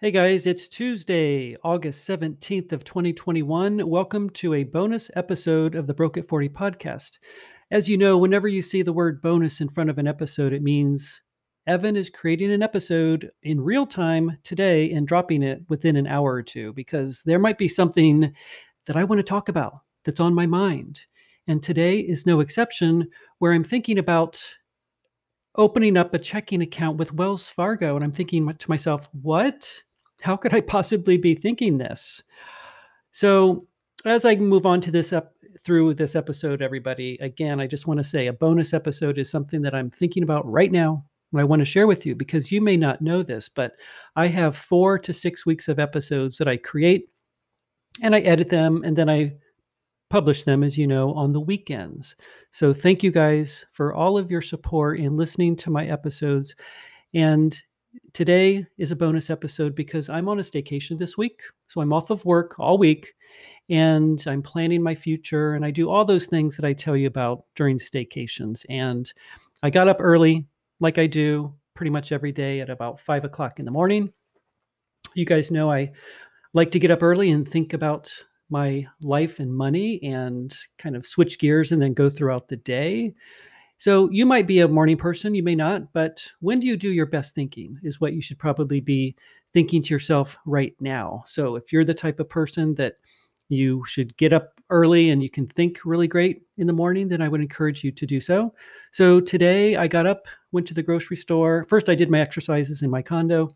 Hey guys, it's Tuesday, August 17th of 2021. Welcome to a bonus episode of the Broke at 40 podcast. As you know, whenever you see the word bonus in front of an episode, it means Evan is creating an episode in real time today and dropping it within an hour or two because there might be something that I want to talk about that's on my mind. And today is no exception where I'm thinking about opening up a checking account with Wells Fargo. And I'm thinking to myself, what? How could I possibly be thinking this? So, as I move on to this up through this episode, everybody, again, I just want to say a bonus episode is something that I'm thinking about right now. I want to share with you because you may not know this, but I have four to six weeks of episodes that I create and I edit them and then I publish them, as you know, on the weekends. So thank you guys for all of your support in listening to my episodes. And today is a bonus episode because I'm on a staycation this week. So I'm off of work all week and I'm planning my future and I do all those things that I tell you about during staycations. And I got up early, like I do pretty much every day at about five o'clock in the morning. You guys know I like to get up early and think about my life and money and kind of switch gears and then go throughout the day. So you might be a morning person, you may not, but when do you do your best thinking is what you should probably be thinking to yourself right now. So if you're the type of person that you should get up early and you can think really great in the morning, then I would encourage you to do so. So today I got up, went to the grocery store. First, I did my exercises in my condo.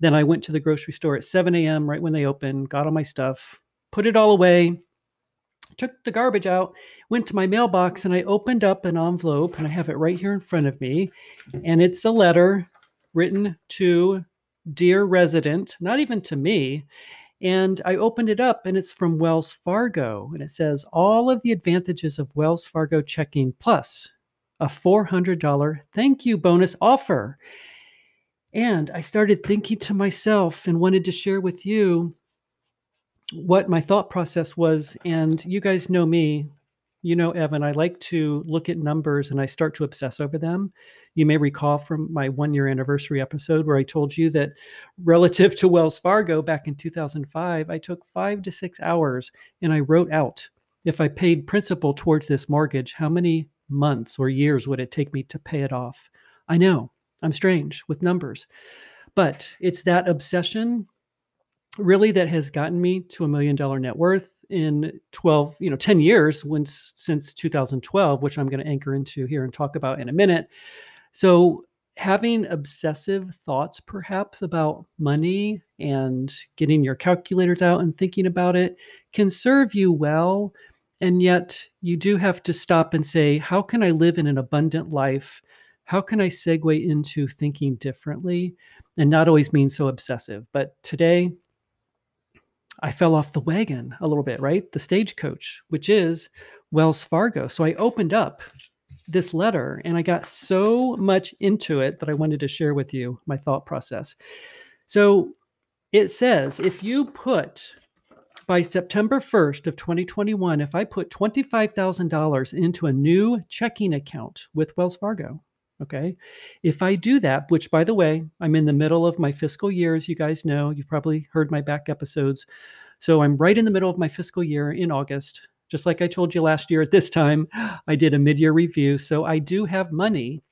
Then I went to the grocery store at 7 a.m. right when they opened, got all my stuff, put it all away, took the garbage out, went to my mailbox, and I opened up an envelope, and I have it right here in front of me. And it's a letter written to Dear Resident, not even to me. And I opened it up, and it's from Wells Fargo. And it says, All of the advantages of Wells Fargo checking plus a $400 thank you bonus offer. And I started thinking to myself and wanted to share with you what my thought process was. And you guys know me, you know, Evan, I like to look at numbers and I start to obsess over them. You may recall from my one year anniversary episode where I told you that relative to Wells Fargo back in 2005, I took five to six hours and I wrote out if I paid principal towards this mortgage, how many months or years would it take me to pay it off? I know I'm strange with numbers, but it's that obsession really that has gotten me to a million dollar net worth in 12 you know 10 years when since 2012 which i'm going to anchor into here and talk about in a minute. So having obsessive thoughts perhaps about money and getting your calculators out and thinking about it can serve you well and yet you do have to stop and say how can i live in an abundant life? How can i segue into thinking differently? and not always mean so obsessive. But today I fell off the wagon a little bit, right? The stagecoach, which is Wells Fargo. So I opened up this letter and I got so much into it that I wanted to share with you my thought process. So it says if you put by September 1st of 2021, if I put $25,000 into a new checking account with Wells Fargo, Okay. If I do that, which by the way, I'm in the middle of my fiscal year, as you guys know, you've probably heard my back episodes. So I'm right in the middle of my fiscal year in August. Just like I told you last year at this time, I did a mid year review. So I do have money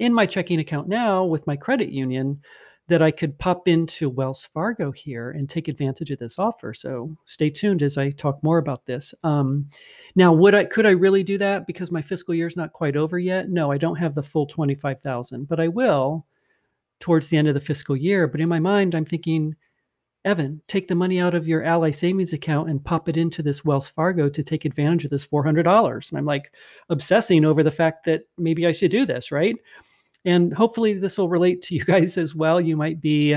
in my checking account now with my credit union that I could pop into Wells Fargo here and take advantage of this offer. So stay tuned as I talk more about this. Um, now, would I could I really do that because my fiscal year is not quite over yet? No, I don't have the full twenty five thousand, but I will towards the end of the fiscal year. But in my mind, I'm thinking, Evan, take the money out of your Ally savings account and pop it into this Wells Fargo to take advantage of this four hundred dollars. And I'm like obsessing over the fact that maybe I should do this, right? And hopefully, this will relate to you guys as well. You might be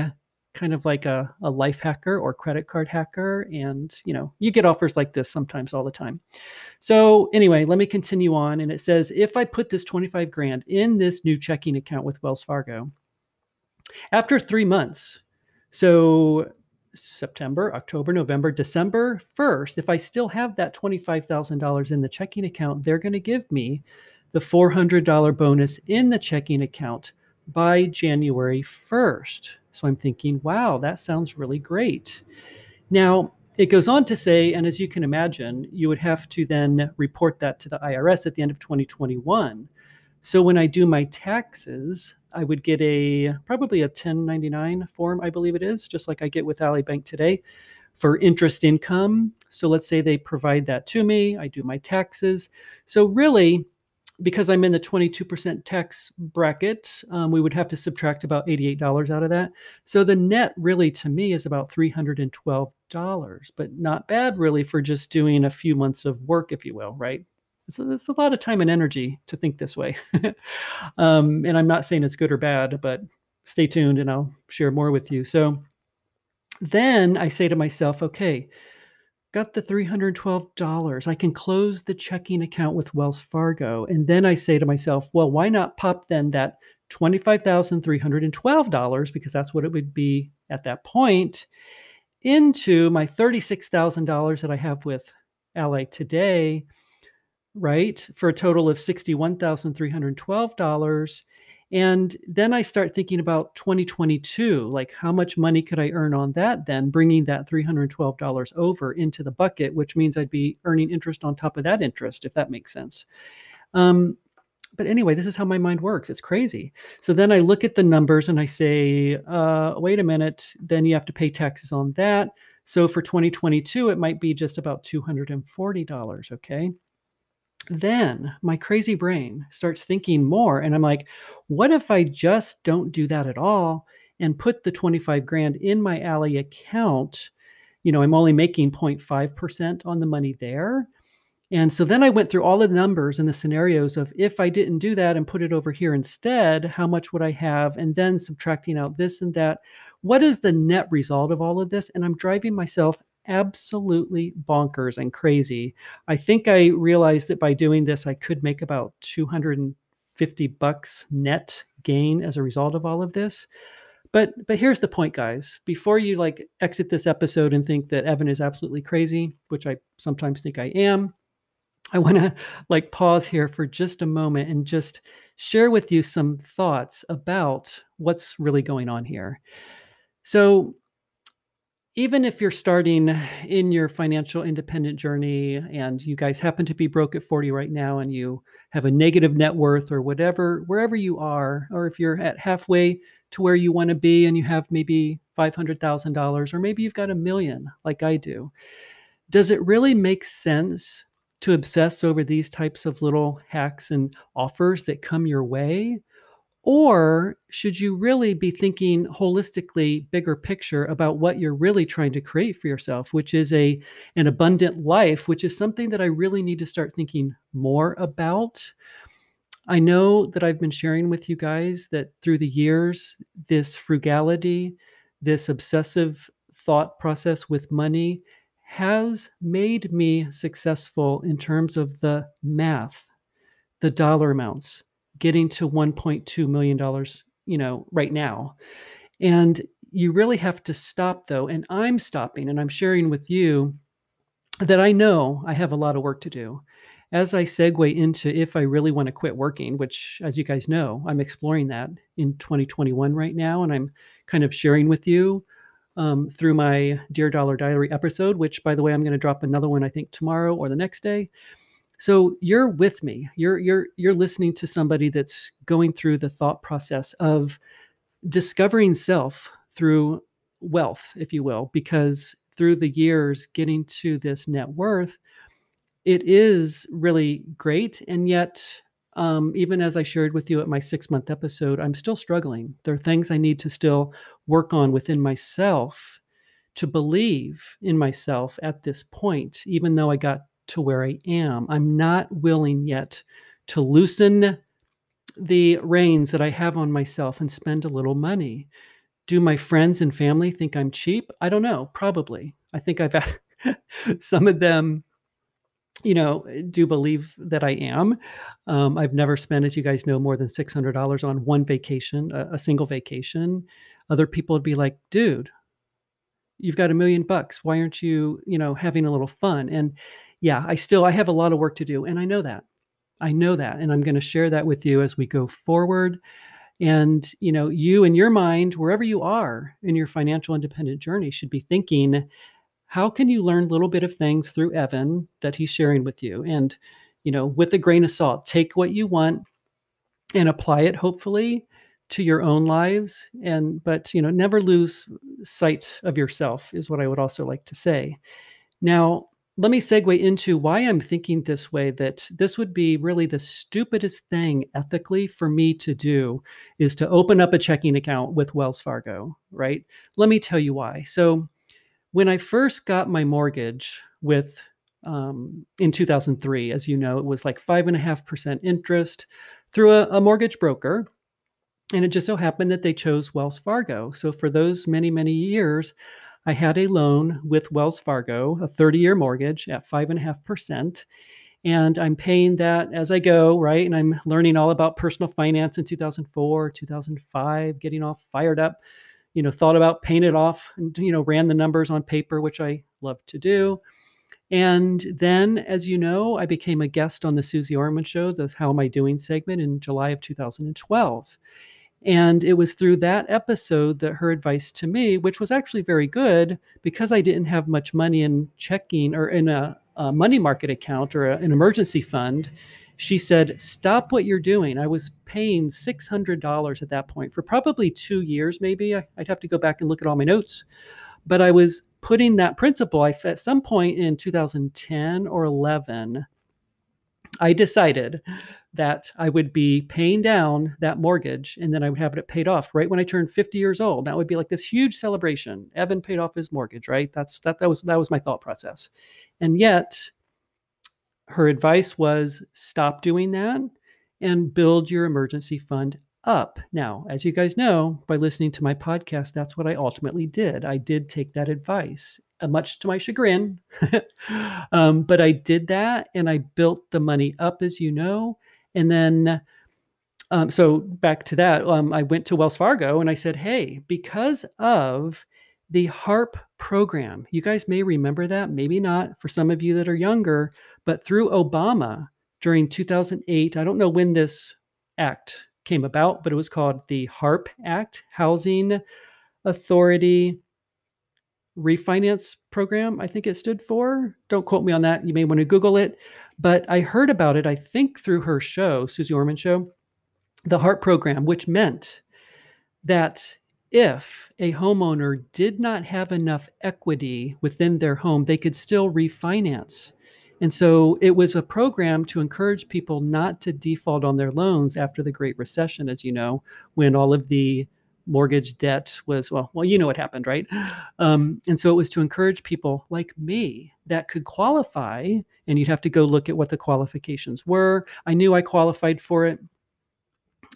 kind of like a, a life hacker or credit card hacker. And, you know, you get offers like this sometimes all the time. So, anyway, let me continue on. And it says if I put this 25 grand in this new checking account with Wells Fargo, after three months, so September, October, November, December 1st, if I still have that $25,000 in the checking account, they're going to give me the $400 bonus in the checking account by January 1st. So I'm thinking, wow, that sounds really great. Now, it goes on to say, and as you can imagine, you would have to then report that to the IRS at the end of 2021. So when I do my taxes, I would get a probably a 1099 form, I believe it is, just like I get with Ally Bank today for interest income. So let's say they provide that to me, I do my taxes. So really, because I'm in the 22% tax bracket, um, we would have to subtract about $88 out of that. So the net really to me is about $312, but not bad really for just doing a few months of work, if you will, right? It's a, it's a lot of time and energy to think this way. um, and I'm not saying it's good or bad, but stay tuned and I'll share more with you. So then I say to myself, okay, got the $312. I can close the checking account with Wells Fargo. And then I say to myself, well, why not pop then that $25,312 because that's what it would be at that point into my $36,000 that I have with Ally today, right? For a total of $61,312. And then I start thinking about 2022, like how much money could I earn on that then, bringing that $312 over into the bucket, which means I'd be earning interest on top of that interest, if that makes sense. Um, but anyway, this is how my mind works. It's crazy. So then I look at the numbers and I say, uh, wait a minute, then you have to pay taxes on that. So for 2022, it might be just about $240. Okay then my crazy brain starts thinking more and i'm like what if i just don't do that at all and put the 25 grand in my Ally account? You know i'm only making 0.5% on the money there. And so then i went through all the numbers and the scenarios of if i didn't do that and put it over here instead how much would i have? And then subtracting out this and that. What is the net result of all of this? And i'm driving myself absolutely bonkers and crazy. I think I realized that by doing this, I could make about 250 bucks net gain as a result of all of this. But but here's the point, guys. Before you like exit this episode and think that Evan is absolutely crazy, which I sometimes think I am, I want to like pause here for just a moment and just share with you some thoughts about what's really going on here. So, even if you're starting in your financial independent journey and you guys happen to be broke at 40 right now and you have a negative net worth or whatever, wherever you are, or if you're at halfway to where you want to be and you have maybe $500,000 or maybe you've got a million like I do, does it really make sense to obsess over these types of little hacks and offers that come your way? Or should you really be thinking holistically, bigger picture about what you're really trying to create for yourself, which is a an abundant life, which is something that I really need to start thinking more about. I know that I've been sharing with you guys that through the years, this frugality, this obsessive thought process with money has made me successful in terms of the math, the dollar amounts, getting to 1.2 million dollars, you know, right now. And you really have to stop though, and I'm stopping and I'm sharing with you that I know I have a lot of work to do. As I segue into if I really want to quit working, which as you guys know, I'm exploring that in 2021 right now and I'm kind of sharing with you um, through my Dear Dollar Diary episode, which by the way, I'm going to drop another one I think tomorrow or the next day. So you're with me. You're you're you're listening to somebody that's going through the thought process of discovering self through wealth, if you will, because through the years getting to this net worth, it is really great. And yet, um, even as I shared with you at my six month episode, I'm still struggling. There are things I need to still work on within myself to believe in myself at this point, even though I got to where I am. I'm not willing yet to loosen the reins that I have on myself and spend a little money. Do my friends and family think I'm cheap? I don't know. Probably. I think I've had some of them, you know, do believe that I am. Um, I've never spent, as you guys know, more than $600 on one vacation, a, a single vacation. Other people would be like, dude, you've got a million bucks. Why aren't you, you know, having a little fun? And yeah, I still I have a lot of work to do and I know that. I know that and I'm going to share that with you as we go forward. And, you know, you in your mind, wherever you are in your financial independent journey, should be thinking, how can you learn a little bit of things through Evan that he's sharing with you? And, you know, with a grain of salt, take what you want and apply it, hopefully, to your own lives. And, but, you know, never lose sight of yourself, is what I would also like to say. Now, let me segue into why I'm thinking this way that this would be really the stupidest thing ethically for me to do is to open up a checking account with Wells Fargo, right? Let me tell you why. So, when I first got my mortgage with um, in 2003, as you know, it was like five and a half percent interest through a, a mortgage broker. And it just so happened that they chose Wells Fargo. So, for those many, many years, I had a loan with Wells Fargo, a 30 year mortgage at 5.5%. And I'm paying that as I go, right? And I'm learning all about personal finance in 2004, 2005, getting all fired up, you know, thought about paying it off and, you know, ran the numbers on paper, which I love to do. And then, as you know, I became a guest on the Suze Orman show, the How Am I Doing segment in July of 2012. And it was through that episode that her advice to me, which was actually very good because I didn't have much money in checking or in a, a money market account or a, an emergency fund, she said, Stop what you're doing. I was paying $600 at that point for probably two years, maybe. I, would have to go back and look at all my notes. But I was putting that principle, I, at some point in 2010 or 11, I decided that I would be paying down that mortgage and then I would have it paid off right when I turned 50 years old. That would be like this huge celebration. Evan paid off his mortgage, right? That's that that was that was my thought process. And yet her advice was stop doing that and build your emergency fund up. Now, as you guys know by listening to my podcast, that's what I ultimately did. I did take that advice, uh, much to my chagrin. um, but I did that and I built the money up, as you know. And then, um, so back to that, um, I went to Wells Fargo and I said, hey, because of the HARP program, you guys may remember that, maybe not for some of you that are younger, but through Obama during 2008, I don't know when this act came about, but it was called the HARP Act, Housing Authority Refinance Program, I think it stood for. Don't quote me on that. You may want to Google it. But I heard about it, I think, through her show, Suze Orman show, the HARP program, which meant that if a homeowner did not have enough equity within their home, they could still refinance. And so it was a program to encourage people not to default on their loans after the Great Recession, as you know, when all of the mortgage debt was well well you know what happened right? Um, and so it was to encourage people like me that could qualify and you'd have to go look at what the qualifications were. I knew i qualified for it.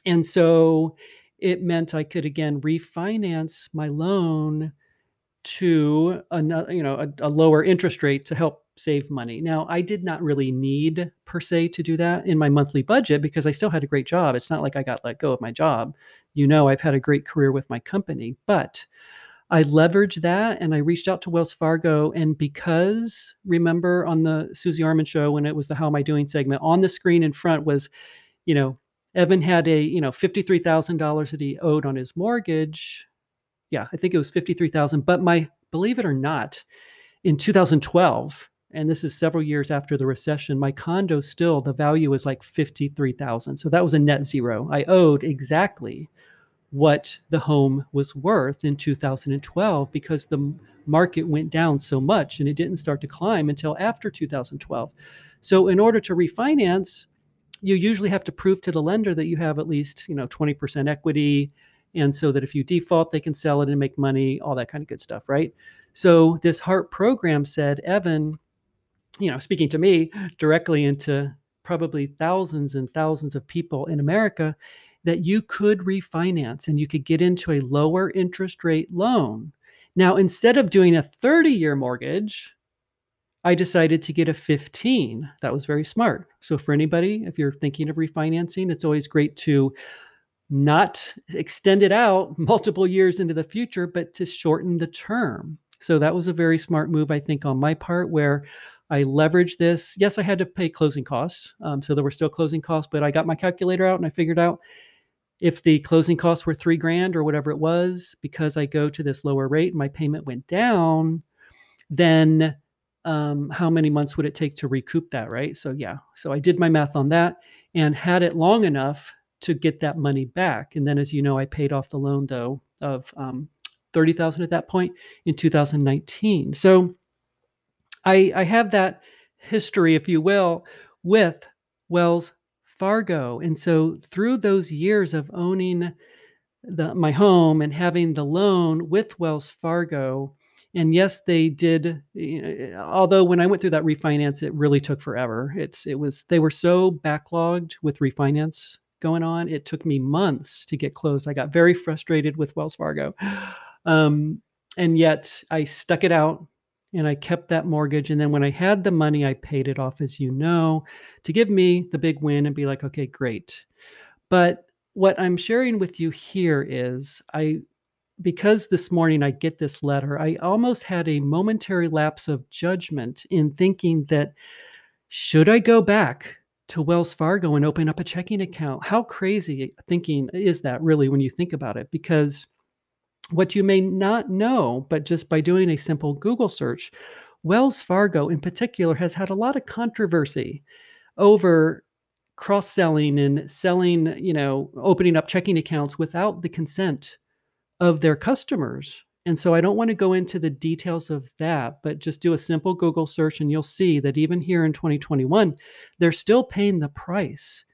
And so it meant i could again refinance my loan to another you know a, a lower interest rate to help save money. Now, I did not really need per se to do that in my monthly budget because I still had a great job. It's not like I got let go of my job. You know, I've had a great career with my company, but I leveraged that and I reached out to Wells Fargo. And because remember on the Suze Orman show when it was the How Am I Doing segment, on the screen in front was, you know, Evan had a, you know, $53,000 that he owed on his mortgage. Yeah, I think it was 53,000, but my believe it or not, in 2012, and this is several years after the recession my condo still the value was like 53000 so that was a net zero. I owed exactly what the home was worth in 2012 because the market went down so much and it didn't start to climb until after 2012 so in order to refinance you usually have to prove to the lender that you have at least you know 20% equity. And so that if you default they can sell it and make money all that kind of good stuff right? So this HARP program said evan you know, speaking to me directly into probably thousands and thousands of people in America, that you could refinance and you could get into a lower interest rate loan. Now, instead of doing a 30 year mortgage, I decided to get a 15. That was very smart. So, for anybody, if you're thinking of refinancing, it's always great to not extend it out multiple years into the future, but to shorten the term. So, that was a very smart move, I think, on my part, where I leveraged this. Yes, I had to pay closing costs. Um, so there were still closing costs, but I got my calculator out and I figured out if the closing costs were three grand or whatever it was, because I go to this lower rate, my payment went down, then um, how many months would it take to recoup that, right? So yeah, so I did my math on that and had it long enough to get that money back. And then, as you know, I paid off the loan though of um, thirty thousand at that point in 2019. So I, I have that history, if you will, with Wells Fargo, and so through those years of owning the, my home and having the loan with Wells Fargo, and yes they did although when i went through that refinance it really took forever. It's it was they were so backlogged with refinance going on it took me months to get closed. I got very frustrated with wells fargo. Um, and yet i stuck it out and i kept that mortgage and then when i had the money i paid it off as you know to give me the big win and be like okay great but what i'm sharing with you here is i because this morning I get this letter, I almost had a momentary lapse of judgment in thinking that should I go back to Wells Fargo and open up a checking account? How crazy thinking is that really when you think about it? Because what you may not know, but just by doing a simple Google search, Wells Fargo in particular has had a lot of controversy over cross selling and selling, you know, opening up checking accounts without the consent of their customers. And so I don't want to go into the details of that, but just do a simple Google search and you'll see that even here in 2021, they're still paying the price.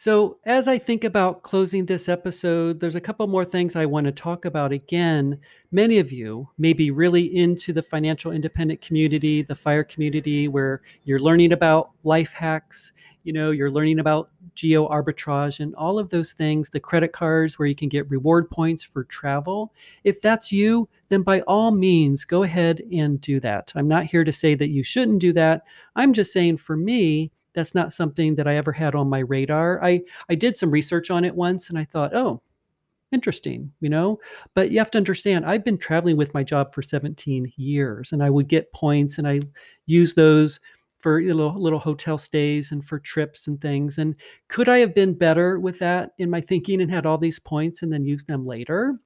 So, as I think about closing this episode, there's a couple more things I want to talk about. Again, many of you may be really into the financial independent community, the FIRE community, where you're learning about life hacks you know you're learning about geo arbitrage and all of those things the credit cards where you can get reward points for travel. If that's you then by all means go ahead and do that. I'm not here to say that you shouldn't do that. I'm just saying for me that's not something that i ever had on my radar i i did some research on it once and i thought oh interesting, you know? But you have to understand, I've been traveling with my job for 17 years and I would get points and I use those for little little hotel stays and for trips and things. And could I have been better with that in my thinking and had all these points and then used them later?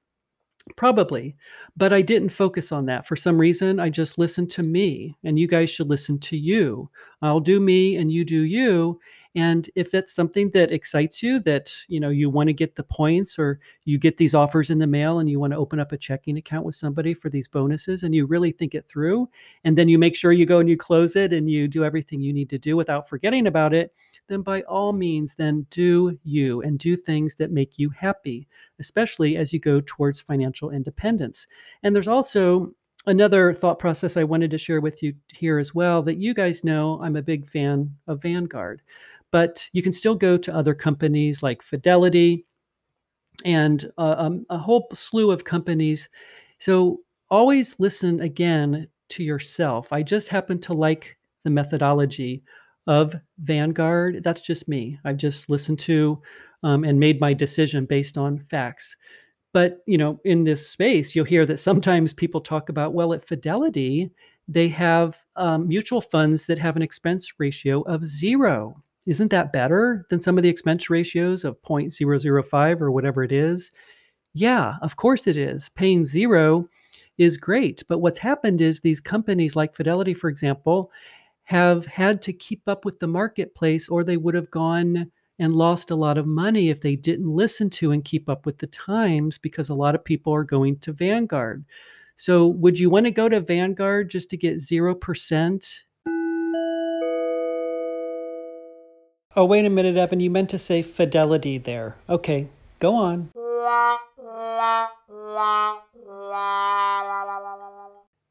Probably, but I didn't focus on that. For some reason, I just listened to me, and you guys should listen to you. I'll do me and you do you. And if that's something that excites you, that you know you want to get the points or you get these offers in the mail and you want to open up a checking account with somebody for these bonuses and you really think it through, and then you make sure you go and you close it and you do everything you need to do without forgetting about it, then by all means, then do you and do things that make you happy, especially as you go towards financial independence. And there's also another thought process I wanted to share with you here as well that you guys know I'm a big fan of Vanguard but you can still go to other companies like Fidelity and uh, um, a whole slew of companies. So always listen again to yourself. I just happen to like the methodology of Vanguard. That's just me. I've just listened to um, and made my decision based on facts. But you know, in this space, you'll hear that sometimes people talk about, well, at Fidelity, they have um, mutual funds that have an expense ratio of zero isn't that better than some of the expense ratios of 0.005 or whatever it is? Yeah, of course it is. Paying zero is great. But what's happened is these companies like Fidelity, for example, have had to keep up with the marketplace or they would have gone and lost a lot of money if they didn't listen to and keep up with the times because a lot of people are going to Vanguard. So, would you want to go to Vanguard just to get 0% Oh, wait a minute, Evan. You meant to say fidelity there. Okay, go on.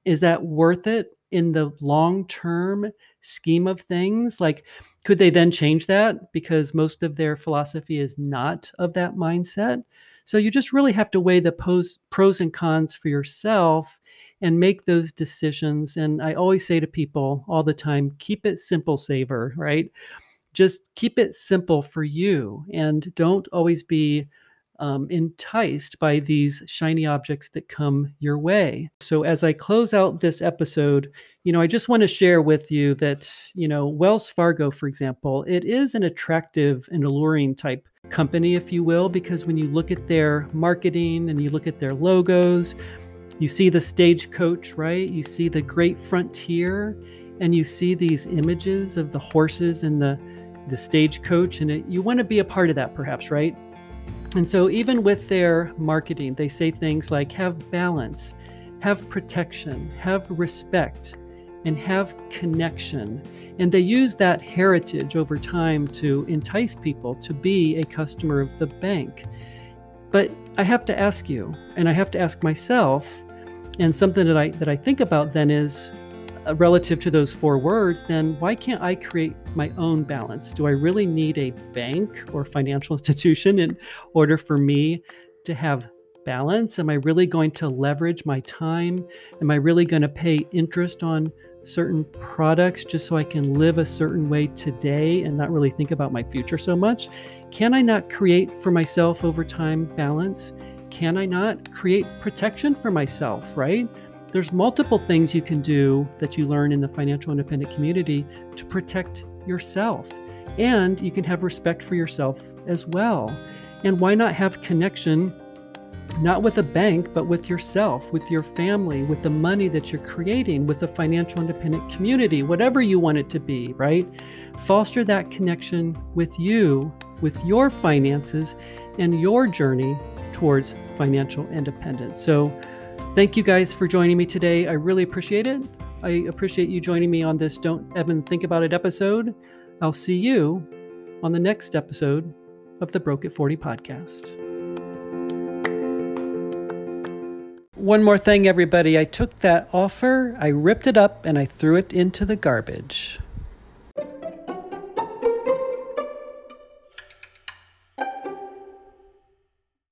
Is that worth it in the long term scheme of things? Like, could they then change that because most of their philosophy is not of that mindset? So you just really have to weigh the pros, pros and cons for yourself and make those decisions. And I always say to people all the time keep it simple, saver, right? Just keep it simple for you and don't always be um, enticed by these shiny objects that come your way. So, as I close out this episode, you know, I just want to share with you that, you know, Wells Fargo, for example, it is an attractive and alluring type company, if you will, because when you look at their marketing and you look at their logos, you see the stagecoach, right? You see the great frontier, and you see these images of the horses and the the stagecoach, and it, you want to be a part of that, perhaps, right? And so, even with their marketing, they say things like have balance, have protection, have respect, and have connection. And they use that heritage over time to entice people to be a customer of the bank. But I have to ask you, and I have to ask myself, and something that I that I think about then is Uh, relative to those four words, then why can't I create my own balance? Do I really need a bank or financial institution in order for me to have balance? Am I really going to leverage my time? Am I really going to pay interest on certain products just so I can live a certain way today and not really think about my future so much? Can I not create for myself over time balance? Can I not create protection for myself, right? There's multiple things you can do that you learn in the financial independent community to protect yourself. And you can have respect for yourself as well. And why not have connection, not with a bank, but with yourself, with your family, with the money that you're creating, with the financial independent community, whatever you want it to be, right? Foster that connection with you, with your finances, and your journey towards financial independence. So, Thank you guys for joining me today. I really appreciate it. I appreciate you joining me on this Don't Evan Think About It episode. I'll see you on the next episode of the Broke at 40 podcast. One more thing, everybody. I took that offer, I ripped it up, and I threw it into the garbage.